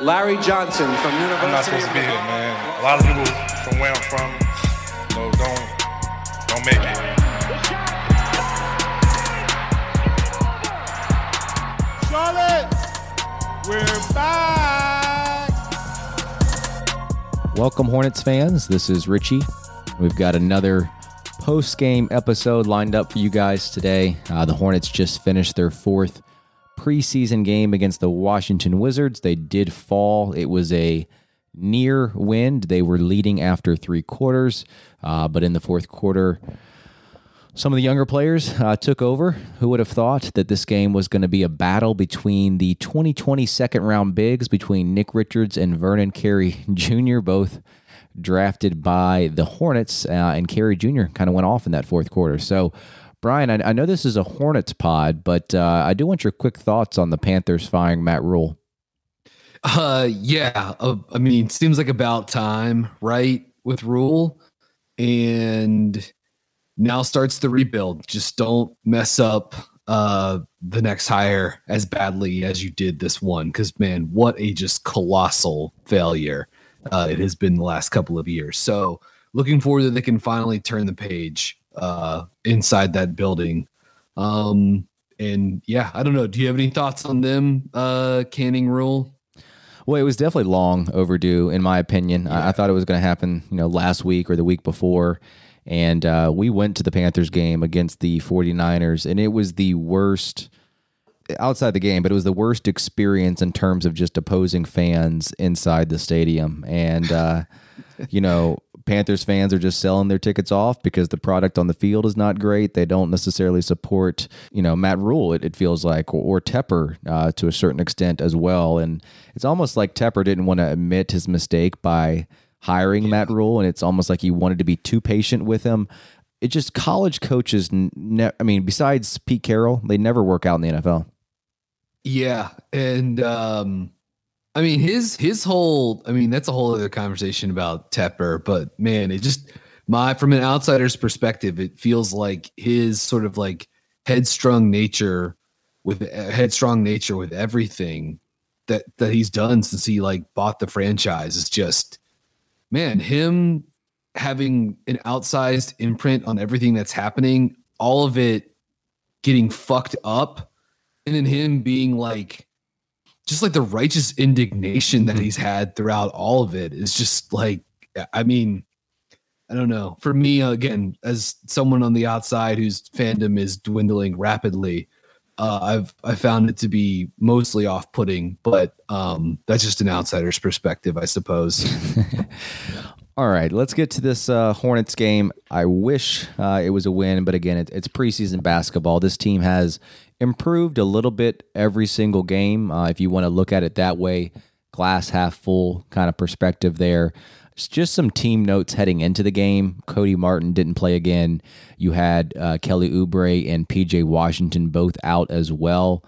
Larry Johnson from University I'm not supposed to be here, man. A lot of people from where I'm from, you know, don't don't make it. Charlotte, we're back. Welcome, Hornets fans. This is Richie. We've got another post game episode lined up for you guys today. Uh, the Hornets just finished their fourth preseason game against the Washington Wizards. They did fall. It was a near win. They were leading after three quarters, uh, but in the fourth quarter, some of the younger players uh, took over. Who would have thought that this game was going to be a battle between the 2020 second round bigs between Nick Richards and Vernon Carey Jr., both drafted by the Hornets, uh, and Carey Jr. kind of went off in that fourth quarter. So, Brian, I, I know this is a Hornets pod, but uh, I do want your quick thoughts on the Panthers firing Matt Rhule. Uh, yeah. Uh, I mean, seems like about time, right? With Rhule, and now starts the rebuild. Just don't mess up uh the next hire as badly as you did this one, because man, what a just colossal failure uh, it has been the last couple of years. So, looking forward that they can finally turn the page uh inside that building. Um, and yeah, I don't know. Do you have any thoughts on them uh canning Rhule? Well, it was definitely long overdue, in my opinion. I, I thought it was going to happen, you know, last week or the week before. And uh, we went to the Panthers game against the 49ers, and it was the worst outside the game, but it was the worst experience in terms of just opposing fans inside the stadium. And, uh, you know, Panthers fans are just selling their tickets off because the product on the field is not great. They don't necessarily support, you know, Matt Rhule, it, it feels like, or, or Tepper uh, to a certain extent as well. And it's almost like Tepper didn't want to admit his mistake by hiring Matt Rhule. And it's almost like he wanted to be too patient with him. It just college coaches, ne- I mean, besides Pete Carroll, they never work out in the NFL. Yeah, and um I mean his his whole I mean that's a whole other conversation about Tepper, but man, it just my from an outsider's perspective, it feels like his sort of like headstrong nature with uh, headstrong nature with everything that that he's done since he like bought the franchise is just man, him having an outsized imprint on everything that's happening, all of it getting fucked up and then him being like just like the righteous indignation that he's had throughout all of it is just like i mean i don't know for me again as someone on the outside whose fandom is dwindling rapidly uh, i've i found it to be mostly off-putting but um that's just an outsider's perspective i suppose All right, let's get to this uh, Hornets game. I wish uh, it was a win, but again, it, it's preseason basketball. This team has improved a little bit every single game. Uh, if you want to look at it that way, glass half full kind of perspective there. It's just some team notes heading into the game. Cody Martin didn't play again. You had uh, Kelly Oubre and PJ Washington both out as well.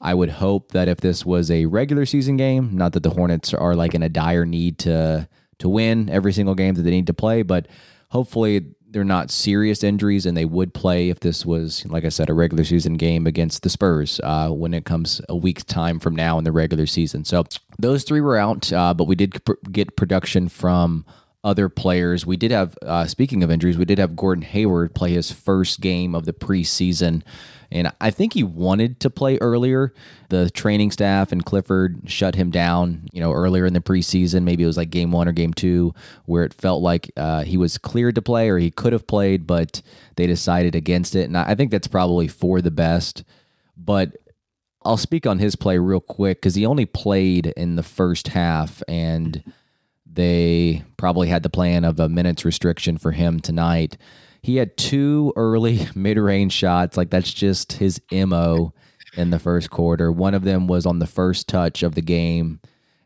I would hope that if this was a regular season game, not that the Hornets are like in a dire need to to win every single game that they need to play, but hopefully they're not serious injuries, and they would play if this was, like I said, a regular season game against the Spurs uh, when it comes a week's time from now in the regular season. So those three were out, uh, but we did pr- get production from other players. We did have, uh, speaking of injuries, we did have Gordon Hayward play his first game of the preseason. And I think he wanted to play earlier. The training staff and Clifford shut him down, you know, earlier in the preseason. Maybe it was like game one or game two, where it felt like uh, he was cleared to play or he could have played, but they decided against it. And I think that's probably for the best. But I'll speak on his play real quick because he only played in the first half and they probably had the plan of a minutes restriction for him tonight. He had two early mid range shots. Like that's just his MO in the first quarter. One of them was on the first touch of the game.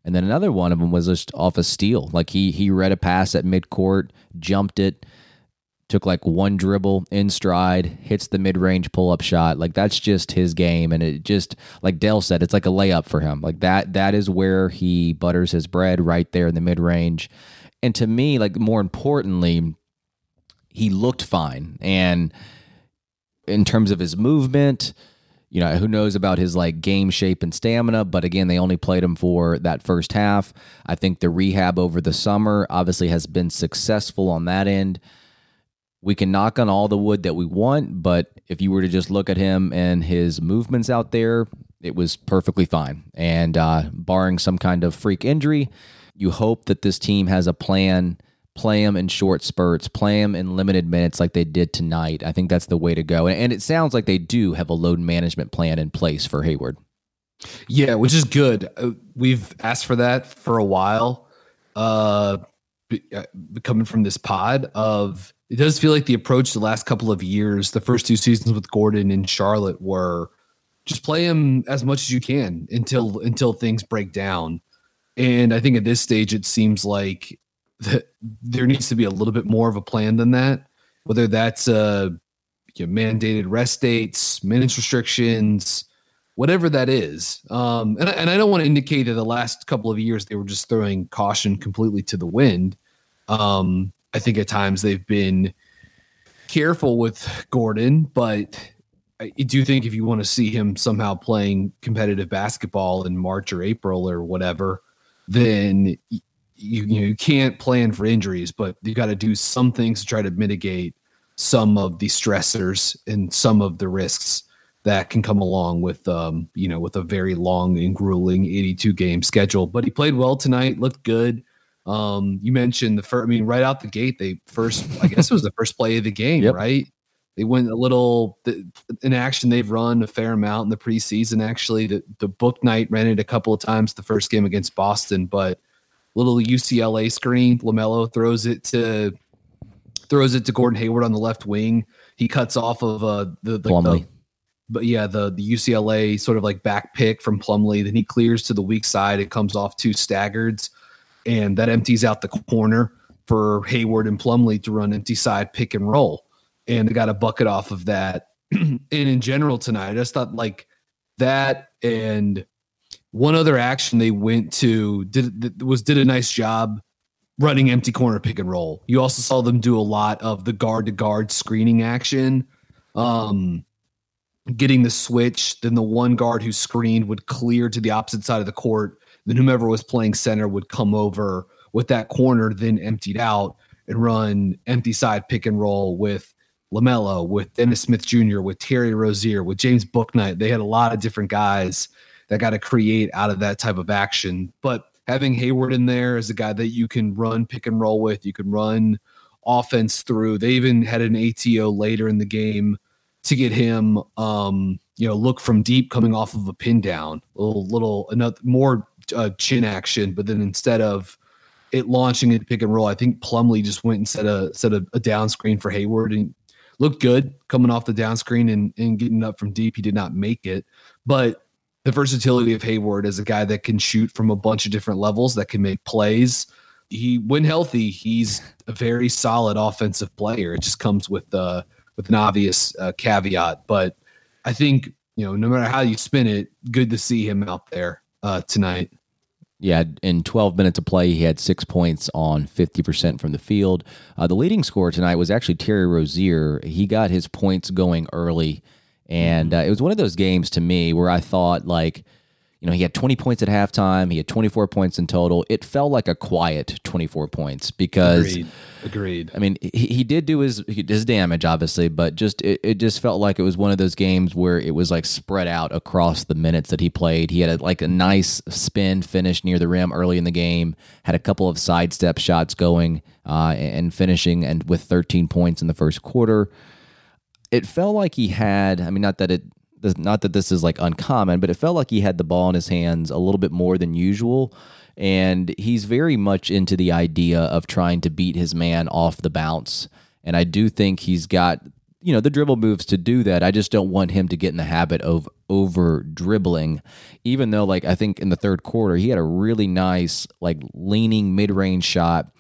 And then another one of them was just off a steal. Like he he read a pass at midcourt, jumped it, took like one dribble in stride, hits the mid range pull up shot. Like that's just his game, and it just like Dell said, it's like a layup for him. Like that that is where he butters his bread right there in the mid range. And to me, like more importantly, he looked fine. And in terms of his movement, you know, who knows about his like game shape and stamina, but again, they only played him for that first half. I think the rehab over the summer obviously has been successful on that end. We can knock on all the wood that we want, but if you were to just look at him and his movements out there, it was perfectly fine. And uh, barring some kind of freak injury, you hope that this team has a plan play him in short spurts, play him in limited minutes like they did tonight. I think that's the way to go. And it sounds like they do have a load management plan in place for Hayward. Yeah, which is good. Uh, we've asked for that for a while. Uh, uh, coming from this pod of it does feel like the approach the last couple of years, the first two seasons with Gordon and Charlotte were just play him as much as you can until until things break down. And I think at this stage it seems like that there needs to be a little bit more of a plan than that. Whether that's uh, you know, mandated rest dates, minutes restrictions, whatever that is. Um, and, and I don't want to indicate that the last couple of years they were just throwing caution completely to the wind. Um, I think at times they've been careful with Gordon, but I do think if you want to see him somehow playing competitive basketball in March or April or whatever, then you you, know, you can't plan for injuries, but you got to do some things to try to mitigate some of the stressors and some of the risks that can come along with um, you know with a very long and grueling 82 game schedule. But he played well tonight, looked good. Um, you mentioned the first, I mean, right out the gate, they first, I guess it was the first play of the game, yep. right? They went a little in action. They've run a fair amount in the preseason. Actually, the, the Bouknight ran it a couple of times the first game against Boston, but little UCLA screen. Lamelo throws it to throws it to Gordon Hayward on the left wing. He cuts off of uh, the, the but yeah, the the UCLA sort of like back pick from Plumlee. Then he clears to the weak side. It comes off two staggers, and that empties out the corner for Hayward and Plumlee to run empty side pick and roll. And they got a bucket off of that. and in general tonight, I just thought like that and one other action they went to did was did a nice job running empty corner pick and roll. You also saw them do a lot of the guard to guard screening action, um, getting the switch. Then the one guard who screened would clear to the opposite side of the court. Then whomever was playing center would come over with that corner, then emptied out and run empty side pick and roll with LaMelo, with Dennis Smith Jr., with Terry Rozier, with James Bouknight. They had a lot of different guys that got to create out of that type of action. But having Hayward in there as a guy that you can run pick and roll with, you can run offense through. They even had an ATO later in the game to get him, um, you know, look from deep coming off of a pin down, a little, little another more uh, chin action. But then instead of it launching into pick and roll, I think Plumlee just went and set a set a, a down screen for Hayward and looked good coming off the down screen and, and getting up from deep. He did not make it, but the versatility of Hayward as a guy that can shoot from a bunch of different levels, that can make plays. He, when healthy, he's a very solid offensive player. It just comes with uh, with an obvious uh, caveat, but I think you know, no matter how you spin it, good to see him out there uh, tonight. Yeah, in 12 minutes of play, he had six points on 50% from the field. Uh, the leading scorer tonight was actually Terry Rozier. He got his points going early, and uh, it was one of those games to me where I thought, like, you know, he had 20 points at halftime. He had 24 points in total. It felt like a quiet 24 points because, Agreed. Agreed. I mean, he, he did do his his damage, obviously, but just it, it just felt like it was one of those games where it was like spread out across the minutes that he played. He had a, like a nice spin finish near the rim early in the game. Had a couple of sidestep shots going uh, and finishing, and with 13 points in the first quarter. It felt like he had. I mean, not that it not that this is like uncommon, but it felt like he had the ball in his hands a little bit more than usual. And he's very much into the idea of trying to beat his man off the bounce. And I do think he's got, you know, the dribble moves to do that. I just don't want him to get in the habit of over dribbling, even though, like, I think in the third quarter, he had a really nice, like, leaning mid range shot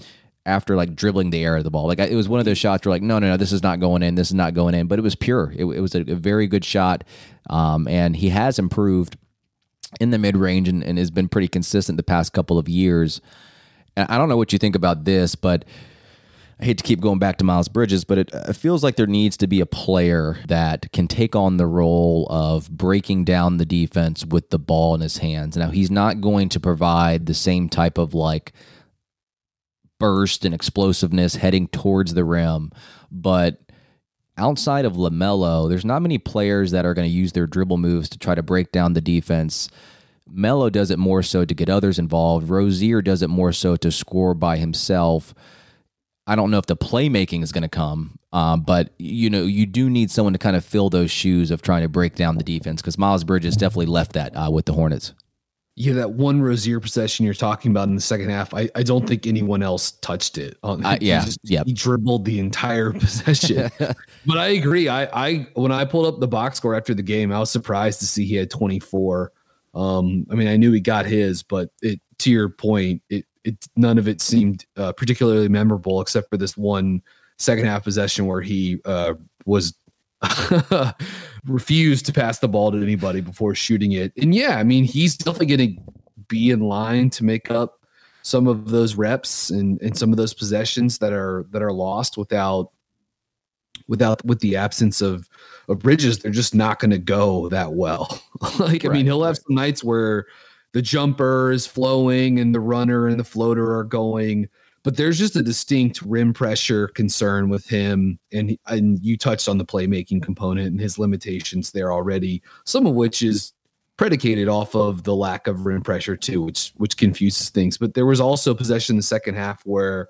after like dribbling the air of the ball. Like it was one of those shots where like, no, no, no, this is not going in. This is not going in. But it was pure. It, it was a, a, very good shot, um, and he has improved in the mid range and, and has been pretty consistent the past couple of years. And I don't know what you think about this, but. I hate to keep going back to Miles Bridges, but it, it, feels like there needs to be a player that can take on the role of breaking down the defense with the ball in his hands. Now, he's not going to provide the same type of like burst and explosiveness heading towards the rim. But outside of LaMelo, there's not many players that are going to use their dribble moves to try to break down the defense. Melo does it more so to get others involved. Rozier does it more so to score by himself. I don't know if the playmaking is going to come, um, but you know you do need someone to kind of fill those shoes of trying to break down the defense because Miles Bridges definitely left that uh, with the Hornets yeah, that one Rozier possession you're talking about in the second half, I, I don't think anyone else touched it. On, uh, yeah, just, yeah, he dribbled the entire possession. but I agree. I, I when I pulled up the box score after the game, I was surprised to see he had 24. Um, I mean, I knew he got his, but it to your point, it it none of it seemed uh, particularly memorable except for this one second half possession where he uh, was refused to pass the ball to anybody before shooting it. And yeah, I mean, he's definitely going to be in line to make up some of those reps and, and some of those possessions that are that are lost without without with the absence of of bridges they're just not going to go that well like i right, mean he'll have right. some nights where the jumper is flowing and the runner and the floater are going but there's just a distinct rim pressure concern with him and and you touched on the playmaking component and his limitations there already some of which is predicated off of the lack of rim pressure too which which confuses things but there was also possession in the second half where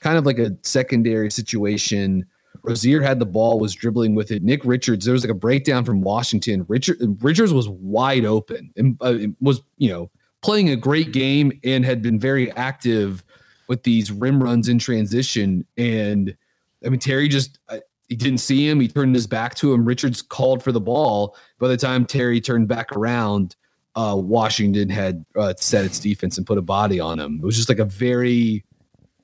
kind of like a secondary situation Rozier had the ball, was dribbling with it. Nick Richards, there was like a breakdown from Washington. Richard Richards was wide open and uh, was, you know, playing a great game and had been very active with these rim runs in transition. And I mean, Terry just, he didn't see him. He turned his back to him. Richards called for the ball. By the time Terry turned back around, uh, Washington had uh, set its defense and put a body on him. It was just like a very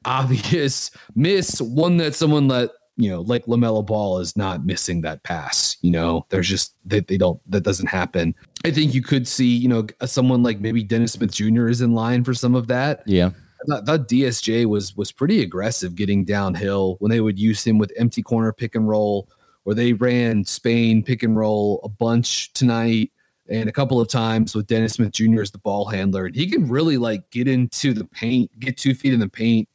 obvious miss, one that someone let you know, like LaMelo Ball is not missing that pass. You know, there's just that they, they, don't that doesn't happen. I think you could see, you know, someone like maybe Dennis Smith Jr. is in line for some of that. Yeah thought, thought DSJ was was pretty aggressive getting downhill when they would use him with empty corner pick and roll, or they ran Spain pick and roll a bunch tonight and a couple of times with Dennis Smith Jr. as the ball handler. And he can really like get into the paint, get two feet in the paint,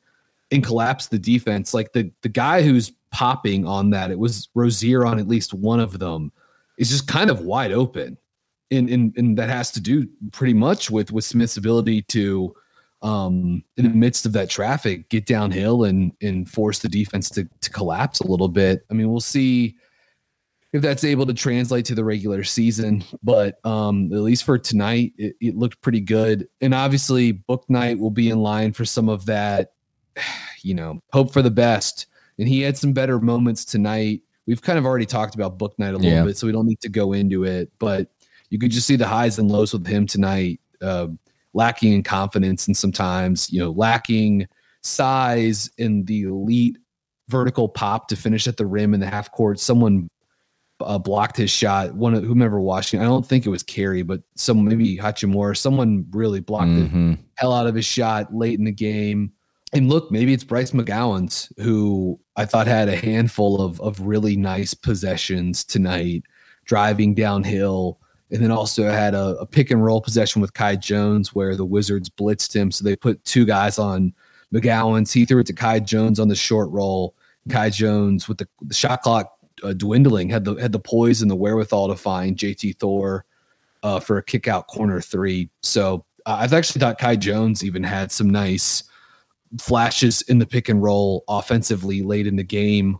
and collapse the defense. Like the the guy who's popping on that, it was Rozier on at least one of them, is just kind of wide open. And, and, and that has to do pretty much with with Smith's ability to um, in the midst of that traffic, get downhill and and force the defense to to collapse a little bit. I mean, we'll see if that's able to translate to the regular season, but um, at least for tonight, it, it looked pretty good. And obviously, Bouknight will be in line for some of that. You know, hope for the best. And he had some better moments tonight. We've kind of already talked about Bouknight a little yeah. bit, so we don't need to go into it. But you could just see the highs and lows with him tonight. Uh, lacking in confidence and sometimes, you know, lacking size in the elite vertical pop to finish at the rim in the half court. Someone uh, blocked his shot. One of whomever Washington, I don't think it was Carey, but someone maybe Hachimura, someone really blocked Mhm. the hell out of his shot late in the game. And look, maybe it's Bryce McGowens who I thought had a handful of of really nice possessions tonight, driving downhill, and then also had a, a pick and roll possession with Kai Jones where the Wizards blitzed him, so they put two guys on McGowens. He threw it to Kai Jones on the short roll. Kai Jones with the, the shot clock uh, dwindling had the had the poise and the wherewithal to find JT Thor uh, for a kick out corner three. So uh, I've actually thought Kai Jones even had some nice flashes in the pick and roll offensively late in the game.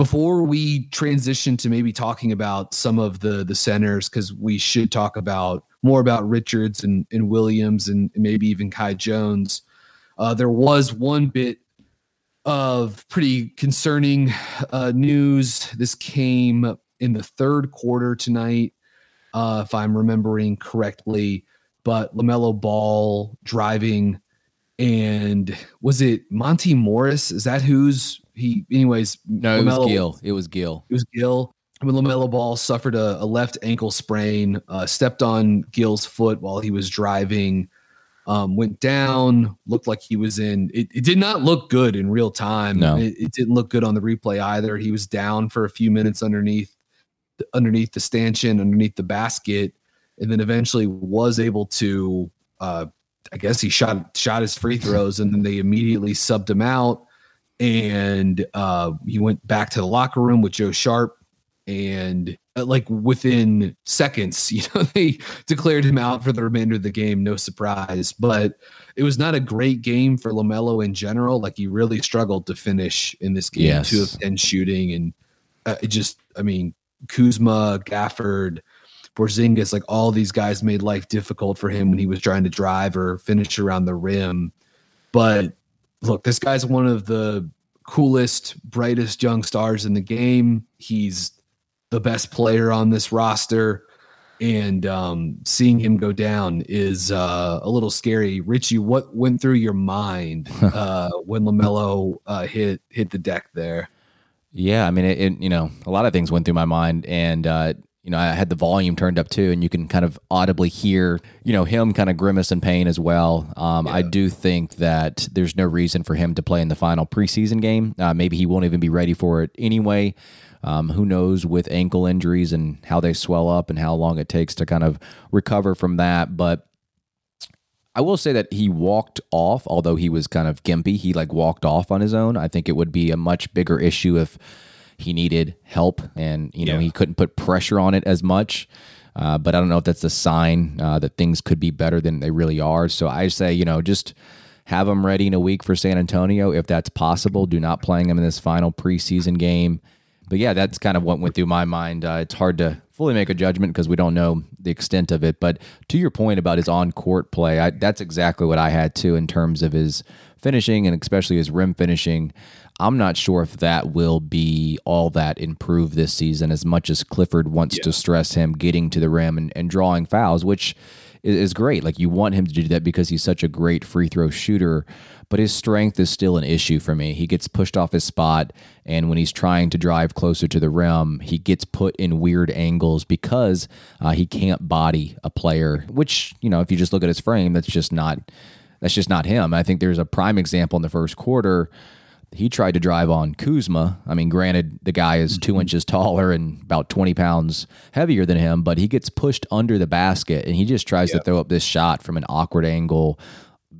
Before we transition to maybe talking about some of the the centers, because we should talk about more about Richards and, and Williams and maybe even Kai Jones. Uh, there was one bit of pretty concerning uh, news. This came in the third quarter tonight, uh, if I'm remembering correctly. But Lamelo Ball driving, and was it Monty Morris? Is that who's he? Anyways, No, it was Gill. It was Gill. it was Gill. When Lamelo Ball suffered a, a left ankle sprain, uh, stepped on Gill's foot while he was driving, um, went down, looked like he was in. It, it did not look good in real time. No. It, it didn't look good on the replay either. He was down for a few minutes underneath, underneath the stanchion, underneath the basket, and then eventually was able to. Uh, I guess he shot shot his free throws, and then they immediately subbed him out and uh, he went back to the locker room with Joe Sharp, and uh, like within seconds, you know, they declared him out for the remainder of the game. No surprise, but it was not a great game for Lamelo in general. Like he really struggled to finish in this game, Yes. two of ten shooting, and uh, it just, I mean, Kuzma, Gafford. Porzingis, like all these guys made life difficult for him when he was trying to drive or finish around the rim. But look, this guy's one of the coolest, brightest young stars in the game. He's the best player on this roster. And um, seeing him go down is uh, a little scary. Richie, what went through your mind uh, when Lamelo uh, hit hit the deck there? Yeah, I mean, it, it. You know, a lot of things went through my mind, and uh, you know, I had the volume turned up too, and you can kind of audibly hear, you know, him kind of grimace in pain as well. Um, I do think that there's no reason for him to play in the final preseason game. Uh, maybe he won't even be ready for it anyway. Um, who knows with ankle injuries and how they swell up and how long it takes to kind of recover from that. But I will say that he walked off, although he was kind of gimpy. He like walked off on his own. I think it would be a much bigger issue if he needed help and you know Yeah. he couldn't put pressure on it as much. Uh, but I don't know if that's a sign uh, that things could be better than they really are. So I say you know just have him ready in a week for San Antonio if that's possible. Do not playing him in this final preseason game. But yeah, that's kind of what went through my mind. Uh, it's hard to fully make a judgment because we don't know the extent of it. But to your point about his on court play, I, that's exactly what I had too in terms of his finishing and especially his rim finishing. I'm not sure if that will be all that improved this season as much as Clifford wants to stress him getting to the rim and, and drawing fouls, which is, is great. Like you want him to do that because he's such a great free throw shooter, but his strength is still an issue for me. He gets pushed off his spot, and when he's trying to drive closer to the rim, he gets put in weird angles because uh, he can't body a player. Which you know, if you just look at his frame, that's just not that's just not him. I think there's a prime example in the first quarter. He tried to drive on Kuzma. I mean, granted, the guy is two mm-hmm. inches taller and about 20 pounds heavier than him, but he gets pushed under the basket and he just tries to throw up this shot from an awkward angle,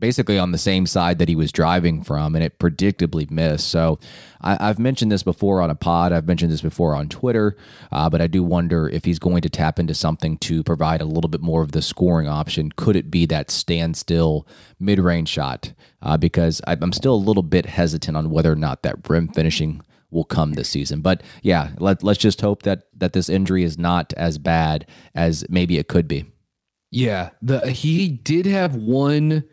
basically on the same side that he was driving from, and it predictably missed. So I, I've mentioned this before on a pod. I've mentioned this before on Twitter, uh, but I do wonder if he's going to tap into something to provide a little bit more of the scoring option. Could it be that standstill mid range shot? Uh, because I'm still a little bit hesitant on whether or not that rim finishing will come this season. But yeah, let, let's just hope that that this injury is not as bad as maybe it could be. Yeah, the he did have one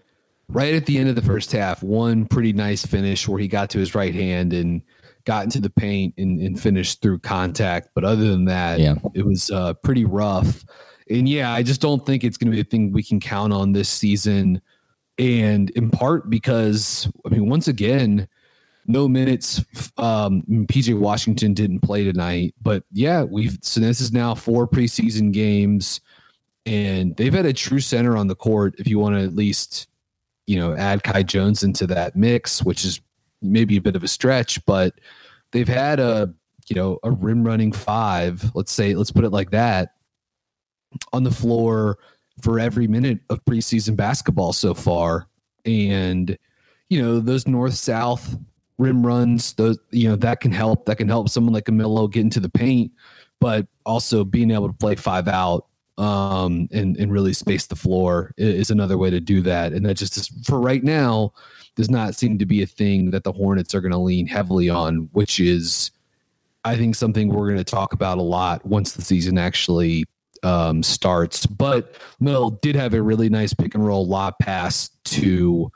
right at the end of the first half, one pretty nice finish where he got to his right hand and got into the paint and, and finished through contact. But other than that, Yeah. it was uh, pretty rough. And yeah, I just don't think it's going to be a thing we can count on this season. And in part because, I mean, once again, no minutes. Um, PJ Washington didn't play tonight, but yeah, we've so this is now four preseason games and they've had a true center on the court. If you want to at least, you know, add Kai Jones into that mix, which is maybe a bit of a stretch, but they've had a you know a rim running five. Let's say let's put it like that on the floor for every minute of preseason basketball so far, and you know those north south rim runs those you know that can help that can help someone like Camilo get into the paint but also being able to play five out um, and and really space the floor is another way to do that. And that just is, for right now does not seem to be a thing that the Hornets are going to lean heavily on, which is I think something we're going to talk about a lot once the season actually um, starts. But Mill did have a really nice pick and roll lob pass to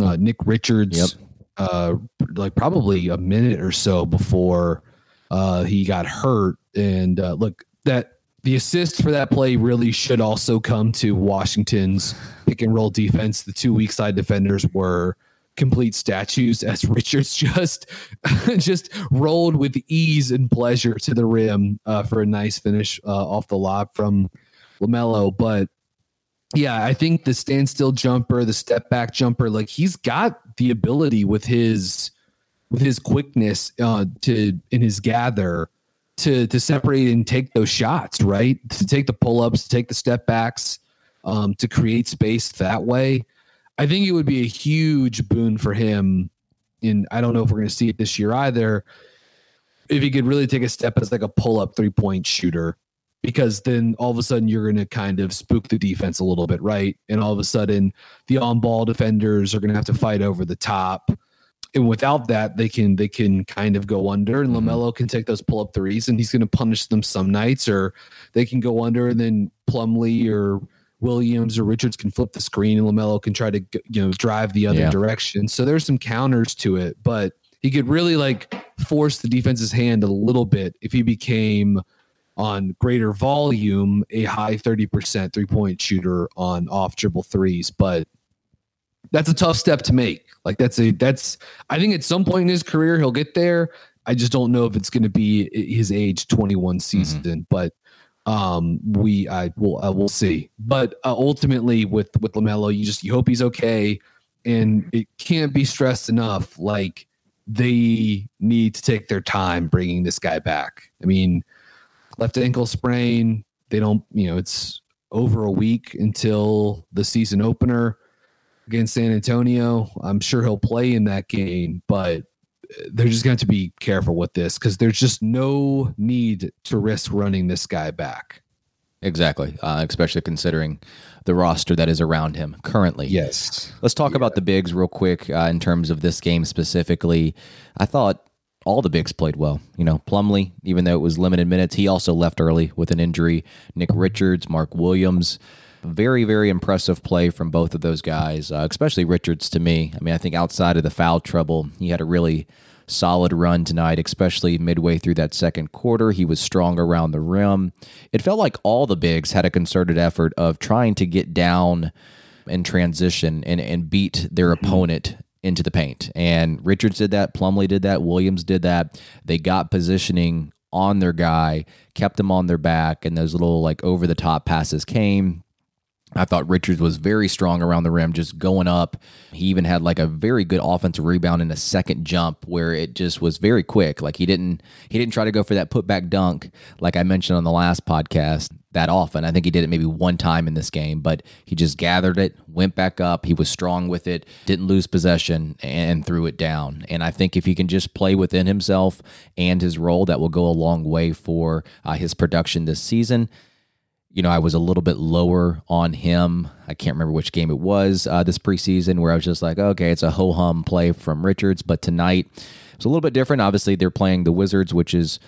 uh, Nick Richards, Yep. uh, like probably a minute or so before uh, he got hurt. And uh, look, that the assist for that play really should also come to Washington's pick and roll defense. The two weak side defenders were complete statues as Richards just just rolled with ease and pleasure to the rim uh, for a nice finish uh, off the lob from Lamelo. But yeah, I think the standstill jumper, the step back jumper, like he's got the ability with his with his quickness uh, to in his gather to to separate and take those shots, right? To take the pull ups, to take the step backs, um, to create space that way. I think it would be a huge boon for him. And I don't know if we're going to see it this year either. If he could really take a step as like a pull up three point shooter, because then all of a sudden you're going to kind of spook the defense a little bit, right? And all of a sudden the on ball defenders are going to have to fight over the top and without that they can they can kind of go under and mm-hmm. Lamelo can take those pull up threes and he's going to punish them some nights or they can go under and then Plumlee or Williams or Richards can flip the screen and Lamelo can try to you know drive the other Yeah. direction so there's some counters to it but he could really like force the defense's hand a little bit if he became on greater volume a high 30% three point shooter on off dribble threes but that's a tough step to make. Like that's a that's I think at some point in his career he'll get there. I just don't know if it's going to be his age 21 season, but Um, we I will uh, we'll see, but uh, ultimately with with Lamelo, you just you hope he's okay, and it can't be stressed enough. Like they need to take their time bringing this guy back. I mean, left ankle sprain. They don't, you know, it's over a week until the season opener against San Antonio. I'm sure he'll play in that game, but they're just going to be careful with this because there's just no need to risk running this guy back. Exactly, uh, especially considering the roster that is around him currently. Yes. Let's talk yeah. about the bigs real quick uh, in terms of this game specifically. I thought all the bigs played well. You know, Plumlee, even though it was limited minutes, he also left early with an injury. Nick Richards, Mark Williams. Very, very impressive play from both of those guys, uh, especially Richards to me. I mean, I think outside of the foul trouble, he had a really solid run tonight, especially midway through that second quarter. He was strong around the rim. It felt like all the bigs had a concerted effort of trying to get down and transition and, and beat their mm-hmm. opponent into the paint. And Richards did that, Plumlee did that, Williams did that. They got positioning on their guy, kept them on their back, and those little like over the top passes came. I thought Richards was very strong around the rim, just going up. He even had like a very good offensive rebound in a second jump where it just was very quick. Like he didn't he didn't try to go for that putback dunk like I mentioned on the last podcast that often. I think he did it maybe one time in this game, but he just gathered it, went back up. He was strong with it, didn't lose possession, and threw it down. And I think if he can just play within himself and his role, that will go a long way for uh, his production this season you know, I was a little bit lower on him. I can't remember which game it was uh, this preseason where I was just like, okay, it's a ho hum play from Richards. But tonight, it's a little bit different. Obviously, they're playing the Wizards, which is,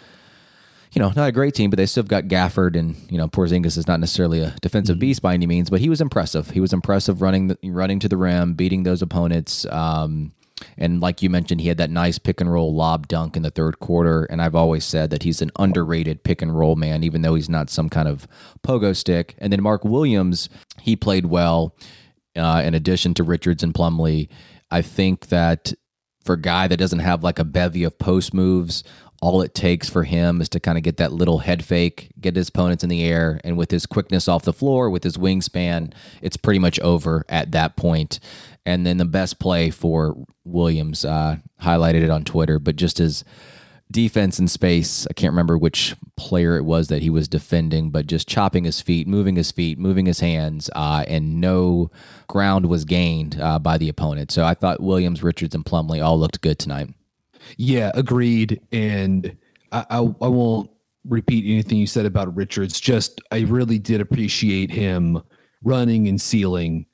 you know, not a great team, but they still have got Gafford, and you know, Porzingis is not necessarily a defensive mm-hmm. beast by any means, but he was impressive. He was impressive running, the, running to the rim, beating those opponents. Um, and like you mentioned, he had that nice pick and roll lob dunk in the third quarter. And I've always said that he's an underrated pick and roll man, even though he's not some kind of pogo stick. And then Mark Williams, he played well uh, in addition to Richards and Plumlee. I think that for a guy that doesn't have like a bevy of post moves, all it takes for him is to kind of get that little head fake, get his opponents in the air, and with his quickness off the floor, with his wingspan, it's pretty much over at that point. And then the best play for Williams, uh, highlighted it on Twitter, but just as defense in space, I can't remember which player it was that he was defending, but just chopping his feet, moving his feet, moving his hands, uh, and no ground was gained uh, by the opponent. So I thought Williams, Richards, and Plumlee all looked good tonight. Yeah, agreed. And I, I, I won't repeat anything you said about Richards. Just I really did appreciate him running and sealing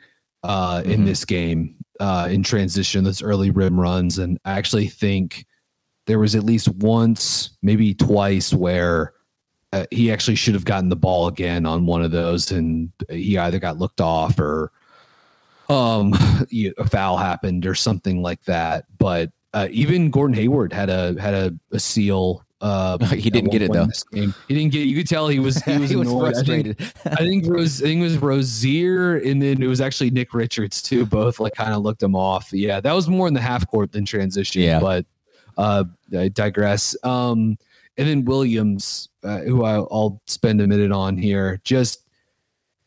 uh, in mm-hmm. this game uh, in transition, those early rim runs. And I actually think there was at least once, maybe twice, where uh, he actually should have gotten the ball again on one of those, and he either got looked off or um, a foul happened or something like that. But uh, even Gordon Hayward had a had a, a seal uh, he didn't get it though. He didn't get. You could tell he was he was, he was frustrated. I think, I think Rose. I think it was Rozier, and then it was actually Nick Richards too. Both like kind of looked him off. Yeah, that was more in the half court than transition. Yeah. but uh, I digress. Um, and then Williams, uh, who I, I'll spend a minute on here. Just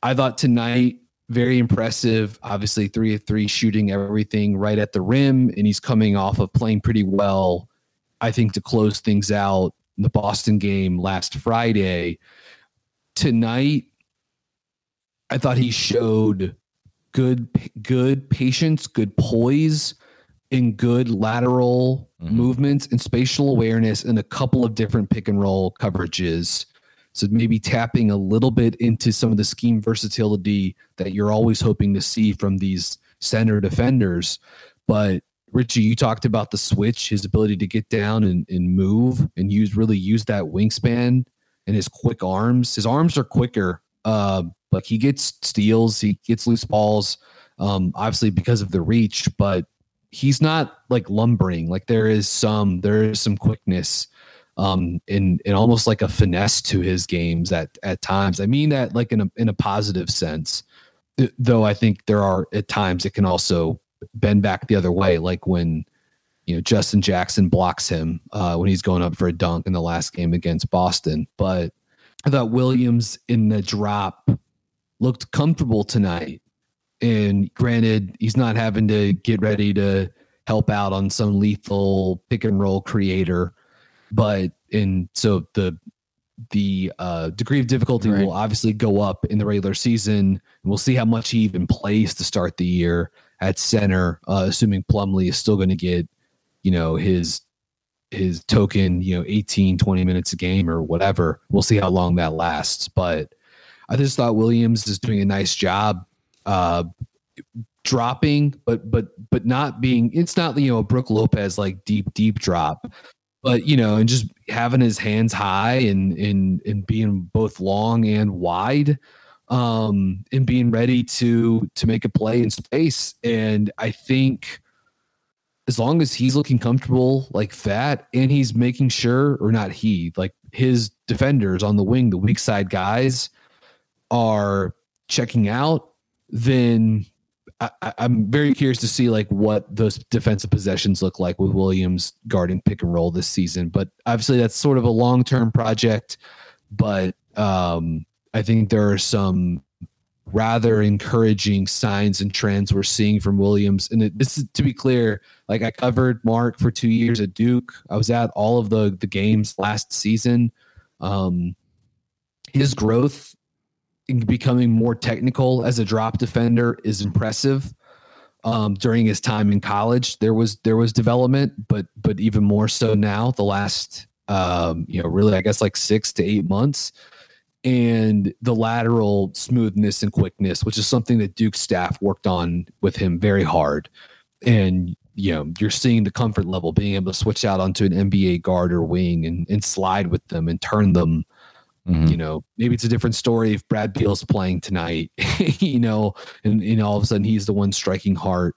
I thought tonight very impressive. Obviously, three of three shooting everything right at the rim, and he's coming off of playing pretty well I think, to close things out the Boston game last Friday. Tonight, I thought he showed good, good patience, good poise, and good lateral mm-hmm. movements and spatial awareness in a couple of different pick and roll coverages. So maybe tapping a little bit into some of the scheme versatility that you're always hoping to see from these center defenders. But Richie, you talked about the switch, his ability to get down and, and move and use really use that wingspan and his quick arms. His arms are quicker, uh, but he gets steals, he gets loose balls, um, obviously because of the reach, but he's not like lumbering. Like there is some there is some quickness um in in almost like a finesse to his games at at times. I mean that like in a in a positive sense. Though I think there are at times it can also bend back the other way, like when you know Justin Jackson blocks him uh, when he's going up for a dunk in the last game against Boston. But I thought Williams in the drop looked comfortable tonight. And granted, he's not having to get ready to help out on some lethal pick and roll creator, but and so the the uh, degree of difficulty Right. will obviously go up in the regular season. We'll see how much he even plays to start the year at center, uh, assuming Plumlee is still going to get, you know, his his token, you know, 18, 20 minutes a game or whatever. We'll see how long that lasts. But I just thought Williams is doing a nice job uh dropping, but but but not being it's not you know a Brooke Lopez like deep, deep drop. But you know, and just having his hands high and and and being both long and wide um and being ready to to make a play in space. And I think as long as he's looking comfortable like that and he's making sure or not he like his defenders on the wing the weak side guys are checking out then I, i'm very curious to see like what those defensive possessions look like with williams guarding pick and roll this season but obviously that's sort of a long-term project but um i think there are some rather encouraging signs and trends we're seeing from Williams. And it, this is to be clear, like I covered Mark for two years at Duke. I was at all of the the games last season. Um, his growth becoming more technical as a drop defender is impressive. Um, during his time in college, there was there was development, but but even more so now. The last um, you know, really, I guess like six to eight months and the lateral smoothness and quickness, which is something that Duke staff worked on with him very hard. And you know, you're seeing the comfort level, being able to switch out onto an NBA guard or wing and, and slide with them and turn them. Mhm. You know, maybe it's a different story if Brad Beal's playing tonight, you know, and, and all of a sudden he's the one striking heart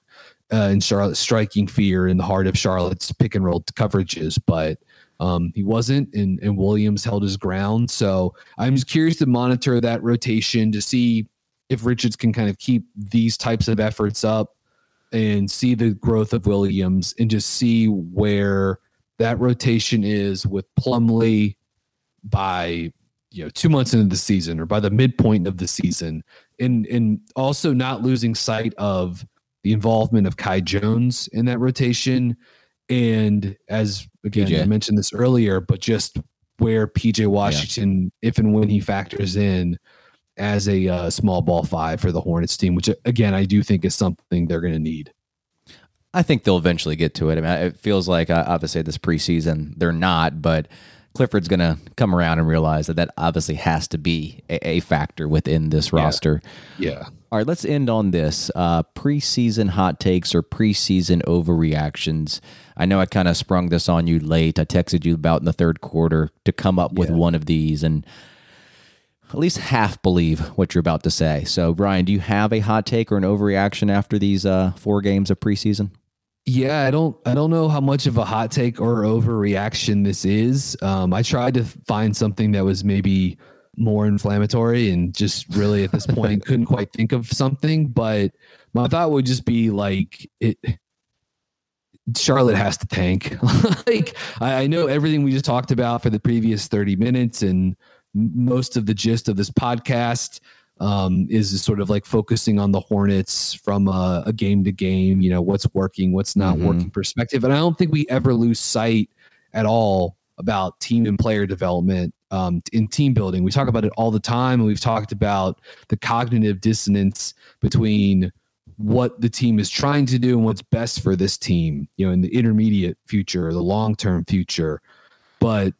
uh, and Charlotte striking fear in the heart of Charlotte's pick and roll coverages. But um, he wasn't, and, and Williams held his ground. So I'm just curious to monitor that rotation to see if Richards can kind of keep these types of efforts up and see the growth of Williams and just see where that rotation is with Plumlee by you know two months into the season or by the midpoint of the season and and also not losing sight of the involvement of Kai Jones in that rotation and as again PJ. I mentioned this earlier but just where PJ Washington if and when he factors in as a uh, small ball five for the Hornets team which again I do think is something they're going to need I think they'll eventually get to it. I mean, it feels like uh, obviously this preseason they're not, but Clifford's going to come around and realize that that obviously has to be a, a factor within this roster. yeah All right, let's end on this uh, preseason hot takes or preseason overreactions. I know I kind of sprung this on you late. I texted you about in the third quarter to come up with one of these and at least half believe what you're about to say. So, Brian, do you have a hot take or an overreaction after these uh, four games of preseason? Yeah, I don't I don't know how much of a hot take or overreaction this is. Um, I tried to find something that was maybe more inflammatory and just really at this point couldn't quite think of something, but my thought would just be like it Charlotte has to tank. like I, I know everything we just talked about for the previous 30 minutes and most of the gist of this podcast um, is sort of like focusing on the Hornets from a, a game to game, you know, what's working, what's not Mhm. working perspective. And I don't think we ever lose sight at all about team and player development um, in team building. We talk about it all the time. And we've talked about the cognitive dissonance between what the team is trying to do and what's best for this team, you know, in the intermediate future or the long term future. But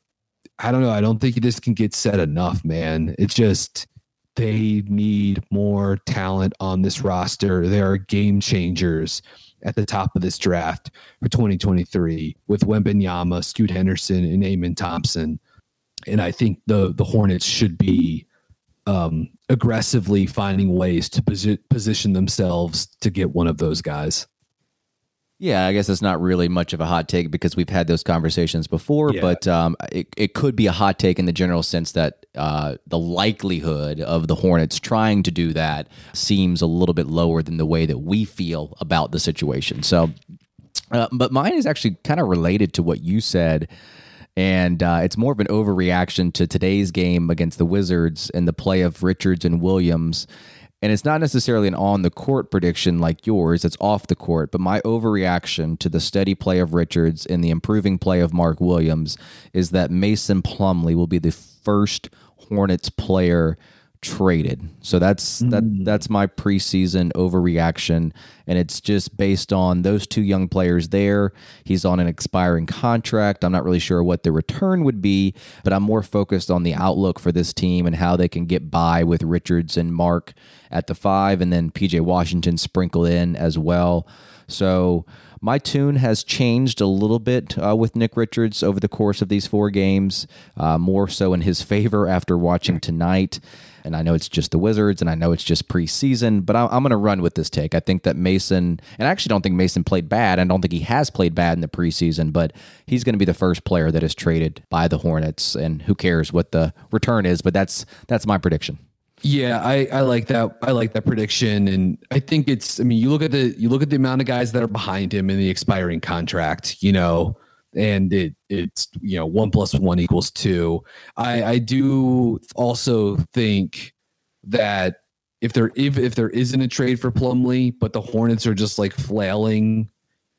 I don't know. I don't think this can get said enough, man. It's just they need more talent on this roster. There are game changers at the top of this draft for 2023 with Wembanyama, Scoot Henderson, and Amen Thompson. And I think the the Hornets should be um, aggressively finding ways to posi- position themselves to get one of those guys. Yeah, I guess it's not really much of a hot take because we've had those conversations before, Yeah. but um, it, it could be a hot take in the general sense that uh, the likelihood of the Hornets trying to do that seems a little bit lower than the way that we feel about the situation. So, uh, but mine is actually kind of related to what you said. And uh, it's more of an overreaction to today's game against the Wizards and the play of Richards and Williams. And it's not necessarily an on the court prediction like yours, it's off the court. But my overreaction to the steady play of Richards and the improving play of Mark Williams is that Mason Plumlee will be the first Hornets player traded. So that's that hmm. that's my preseason overreaction and it's just based on those two young players there. He's on an expiring contract. I'm not really sure what the return would be, but I'm more focused on the outlook for this team and how they can get by with Richards and Mark at the 5 and then PJ Washington sprinkled in as well. So my tune has changed a little bit uh, with Nick Richards over the course of these four games, uh, more so in his favor after watching tonight. And I know it's just the Wizards, and I know it's just preseason, but I'm, I'm going to run with this take. I think that Mason, and I actually don't think Mason played bad. I don't think he has played bad in the preseason, but he's going to be the first player that is traded by the Hornets, and who cares what the return is? But that's that's my prediction. Yeah, I, I like that. I like that prediction, and I think it's. I mean, you look at the you look at the amount of guys that are behind him in the expiring contract. You know, and it it's you know one plus one equals two. I I do also think that if there if if there isn't a trade for Plumlee, but the Hornets are just like flailing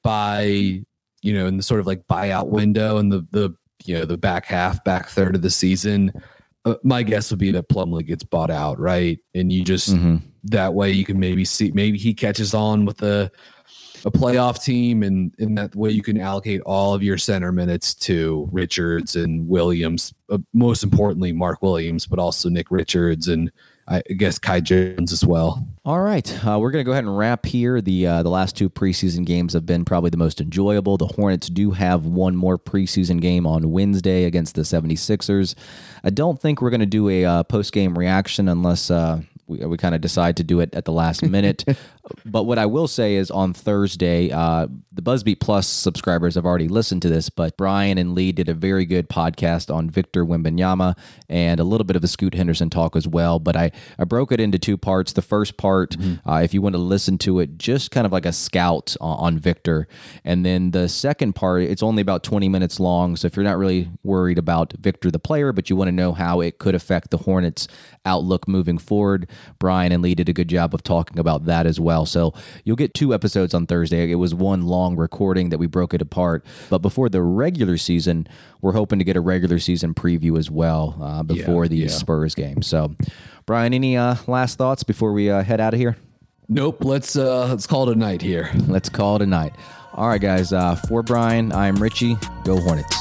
by you know in the sort of like buyout window and the the you know the back half back third of the season. Uh, my guess would be that Plumlee gets bought out, right? And you just Mm-hmm. that way you can maybe see maybe he catches on with a a playoff team and in that way you can allocate all of your center minutes to Richards and Williams uh, most importantly Mark Williams but also Nick Richards and I guess Kai Jones as well. All right, uh, we're going to go ahead and wrap here. The uh, the last two preseason games have been probably the most enjoyable. The Hornets do have one more preseason game on Wednesday against the 76ers. I don't think we're going to do a uh, post game reaction unless uh, we, we kind of decide to do it at the last minute. but what I will say is on Thursday, uh, the Buzzbeat Plus subscribers have already listened to this, but Brian and Lee did a very good podcast on Victor Wembanyama and a little bit of a Scoot Henderson talk as well. But I, I broke it into two parts. The first part, uh, if you want to listen to it, just kind of like a scout on, on Victor. And then the second part, it's only about 20 minutes long. So if you're not really worried about Victor the player, but you want to know how it could affect the Hornets' outlook moving forward, Brian and Lee did a good job of talking about that as well. So you'll get two episodes on Thursday. It was one long recording that we broke it apart. But before the regular season, we're hoping to get a regular season preview as well uh, before the yeah. Spurs game. So, Brian, any uh, last thoughts before we uh, head out of here? Nope, let's uh let's call it a night here. Let's call it a night. All right, guys. Uh, for Brian, I'm Richie. Go Hornets.